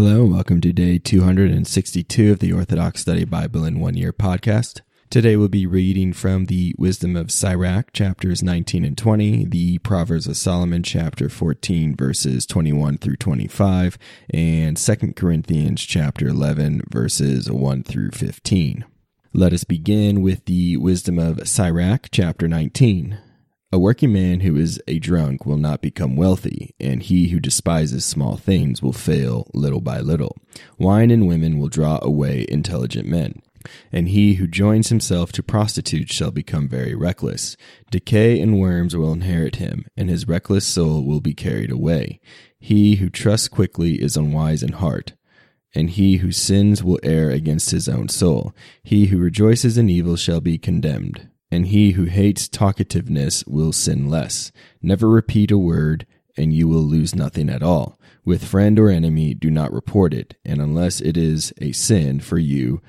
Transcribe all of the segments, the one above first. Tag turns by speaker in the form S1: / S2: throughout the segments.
S1: Hello, and welcome to day 262 of the Orthodox Study Bible in One Year podcast. Today we'll be reading from the Wisdom of Sirach, chapters 19 and 20, the Proverbs of Solomon, chapter 14, verses 21 through 25, and 2 Corinthians, chapter 11, verses 1 through 15. Let us begin with the Wisdom of Sirach, chapter 19. A working man who is a drunk will not become wealthy, and he who despises small things will fail little by little. Wine and women will draw away intelligent men, and he who joins himself to prostitutes shall become very reckless. Decay and worms will inherit him, and his reckless soul will be carried away. He who trusts quickly is unwise in heart. And he who sins will err against his own soul. He who rejoices in evil shall be condemned and he who hates talkativeness will sin less. Never repeat a word, and you will lose nothing at all. With friend or enemy, do not report it, and unless it is a sin for you,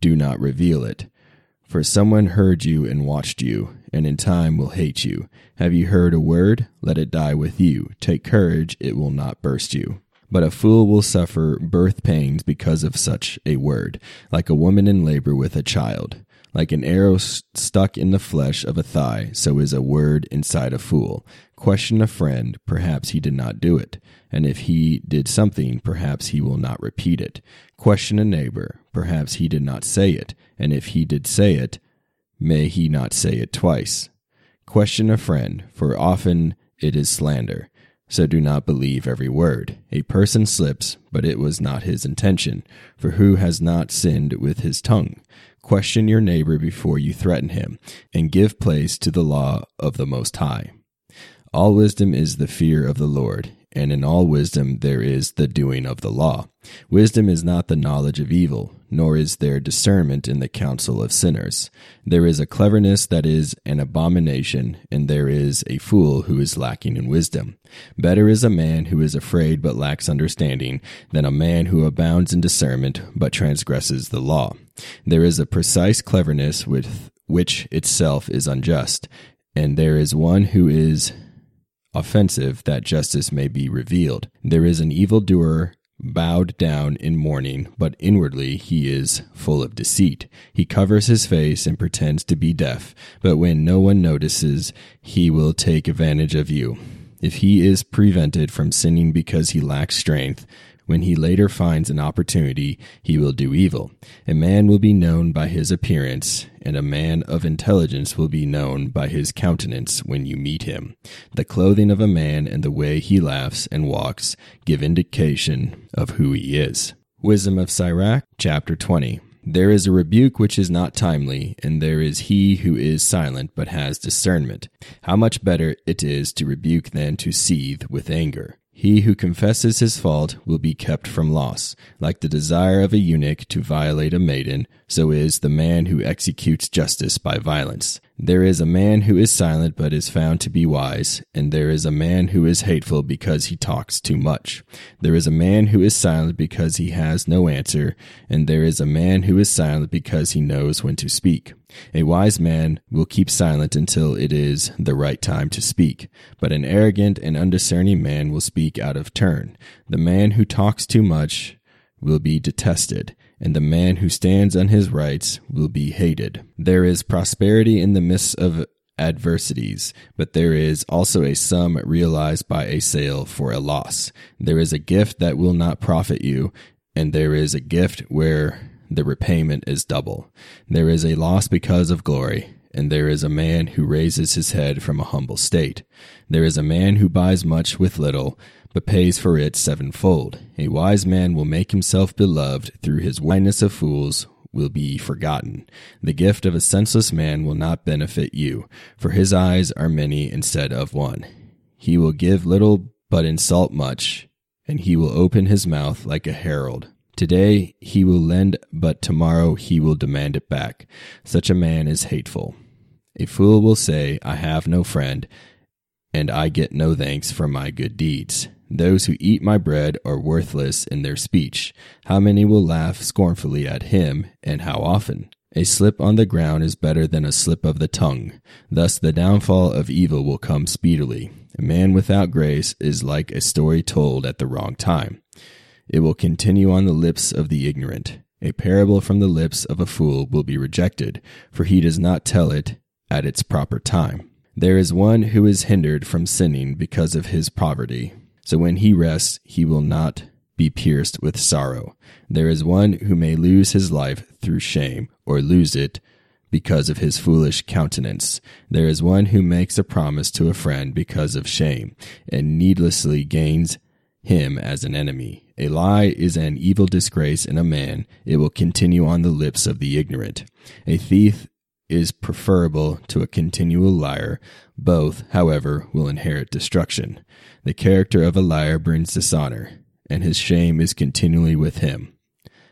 S1: do not reveal it. For someone heard you and watched you, and in time will hate you. Have you heard a word? Let it die with you. Take courage, it will not burst you. But a fool will suffer birth pains because of such a word, like a woman in labor with a child. Like an arrow stuck in the flesh of a thigh, so is a word inside a fool. Question a friend, perhaps he did not do it. And if he did something, perhaps he will not repeat it. Question a neighbor, perhaps he did not say it. And if he did say it, may he not say it twice. Question a friend, for often it is slander. So do not believe every word. A person slips, but it was not his intention. For who has not sinned with his tongue? Question your neighbor before you threaten him, and give place to the law of the Most High. All wisdom is the fear of the Lord, and in all wisdom there is the doing of the law. Wisdom is not the knowledge of evil, nor is there discernment in the counsel of sinners. There is a cleverness that is an abomination, and there is a fool who is lacking in wisdom. Better is a man who is afraid but lacks understanding than a man who abounds in discernment but transgresses the law. There is a precise cleverness with which itself is unjust, and there is one who is offensive that justice may be revealed. There is an evildoer bowed down in mourning, but inwardly he is full of deceit. He covers his face and pretends to be deaf, but when no one notices, he will take advantage of you. If he is prevented from sinning because he lacks strength, when he later finds an opportunity, he will do evil. A man will be known by his appearance, and a man of intelligence will be known by his countenance when you meet him. The clothing of a man and the way he laughs and walks give indication of who he is. Wisdom of Sirach, chapter 20. There is a rebuke which is not timely, and there is he who is silent but has discernment. How much better it is to rebuke than to seethe with anger. He who confesses his fault will be kept from loss. Like the desire of a eunuch to violate a maiden, so is the man who executes justice by violence. There is a man who is silent but is found to be wise, and there is a man who is hateful because he talks too much. There is a man who is silent because he has no answer, and there is a man who is silent because he knows when to speak. A wise man will keep silent until it is the right time to speak, but an arrogant and undiscerning man will speak out of turn. The man who talks too much will be detested, and the man who stands on his rights will be hated. There is prosperity in the midst of adversities, but there is also a sum realized by a sale for a loss. There is a gift that will not profit you, and there is a gift where the repayment is double. There is a loss because of glory, and there is a man who raises his head from a humble state. There is a man who buys much with little, but pays for it sevenfold. A wise man will make himself beloved through his blindness of fools will be forgotten. The gift of a senseless man will not benefit you, for his eyes are many instead of one. He will give little but insult much, and he will open his mouth like a herald. Today he will lend, but tomorrow he will demand it back. Such a man is hateful. A fool will say, I have no friend, and I get no thanks for my good deeds. Those who eat my bread are worthless in their speech. How many will laugh scornfully at him, and how often? A slip on the ground is better than a slip of the tongue. Thus the downfall of evil will come speedily. A man without grace is like a story told at the wrong time. it will continue on the lips of the ignorant. A parable from the lips of a fool will be rejected, for he does not tell it at its proper time. There is one who is hindered from sinning because of his poverty. So when he rests, he will not be pierced with sorrow. There is one who may lose his life through shame, or lose it because of his foolish countenance. There is one who makes a promise to a friend because of shame, and needlessly gains him as an enemy. A lie is an evil disgrace in a man. It will continue on the lips of the ignorant. A thief is preferable to a continual liar. Both, however, will inherit destruction. The character of a liar brings dishonor, and his shame is continually with him.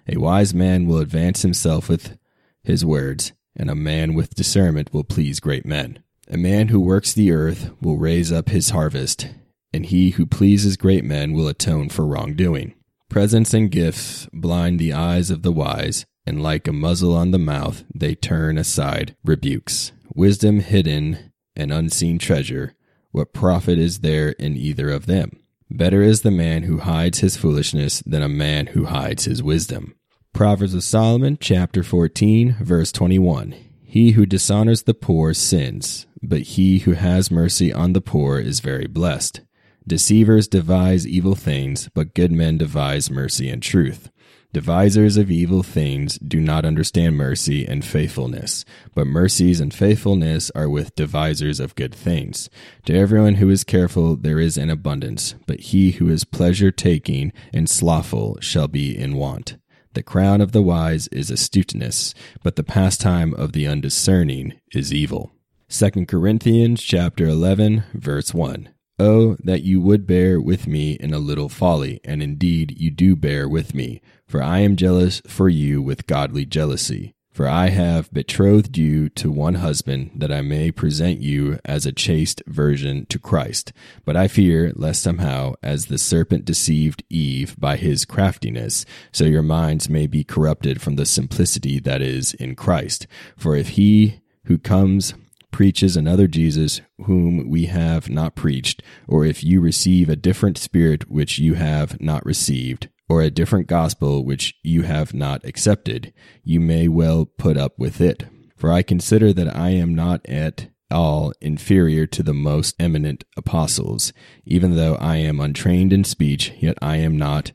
S1: A wise man will advance himself with his words, and a man with discernment will please great men. A man who works the earth will raise up his harvest, and he who pleases great men will atone for wrongdoing. Presents and gifts blind the eyes of the wise, and like a muzzle on the mouth, they turn aside rebukes. Wisdom hidden an unseen treasure, what profit is there in either of them? Better is the man who hides his foolishness than a man who hides his wisdom. Proverbs of Solomon, chapter 14, verse 21. He who dishonors the poor sins, but he who has mercy on the poor is very blessed. Deceivers devise evil things, but good men devise mercy and truth. Devisers of evil things do not understand mercy and faithfulness, but mercies and faithfulness are with devisers of good things. To everyone who is careful there is an abundance, but he who is pleasure taking and slothful shall be in want. The crown of the wise is astuteness, but the pastime of the undiscerning is evil. 2 Corinthians chapter 11 verse 1. Oh, that you would bear with me in a little folly, and indeed you do bear with me, for I am jealous for you with godly jealousy. For I have betrothed you to one husband, that I may present you as a chaste virgin to Christ. But I fear lest somehow, as the serpent deceived Eve by his craftiness, so your minds may be corrupted from the simplicity that is in Christ. For if he who comes preaches another Jesus whom we have not preached, or if you receive a different spirit which you have not received, or a different gospel which you have not accepted, you may well put up with it. For I consider that I am not at all inferior to the most eminent apostles. Even though I am untrained in speech, yet I am not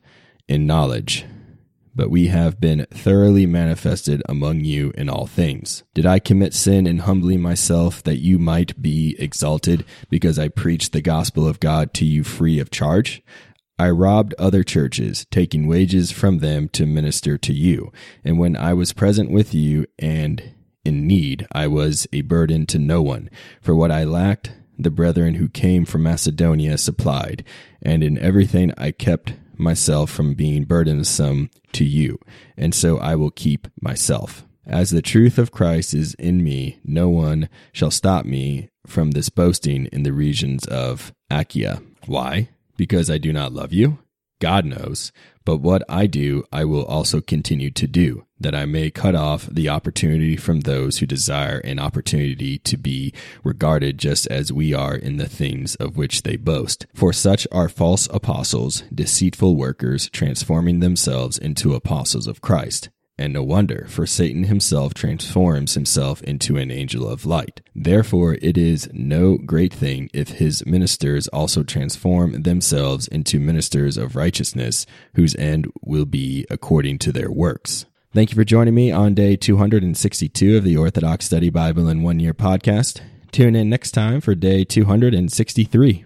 S1: in knowledge. But we have been thoroughly manifested among you in all things. Did I commit sin in humbling myself that you might be exalted because I preached the gospel of God to you free of charge? I robbed other churches, taking wages from them to minister to you. And when I was present with you and in need, I was a burden to no one. For what I lacked, the brethren who came from Macedonia supplied, and in everything I kept myself from being burdensome to you, and so I will keep myself. As the truth of Christ is in me, no one shall stop me from this boasting in the regions of Achaia. Why? because I do not love you? God knows. But what I do, I will also continue to do, that I may cut off the opportunity from those who desire an opportunity to be regarded just as we are in the things of which they boast. For such are false apostles, deceitful workers, transforming themselves into apostles of Christ. And no wonder, for Satan himself transforms himself into an angel of light. Therefore, it is no great thing if his ministers also transform themselves into ministers of righteousness, whose end will be according to their works. Thank you for joining me on day 262 of the Orthodox Study Bible in One Year podcast. Tune in next time for day 263.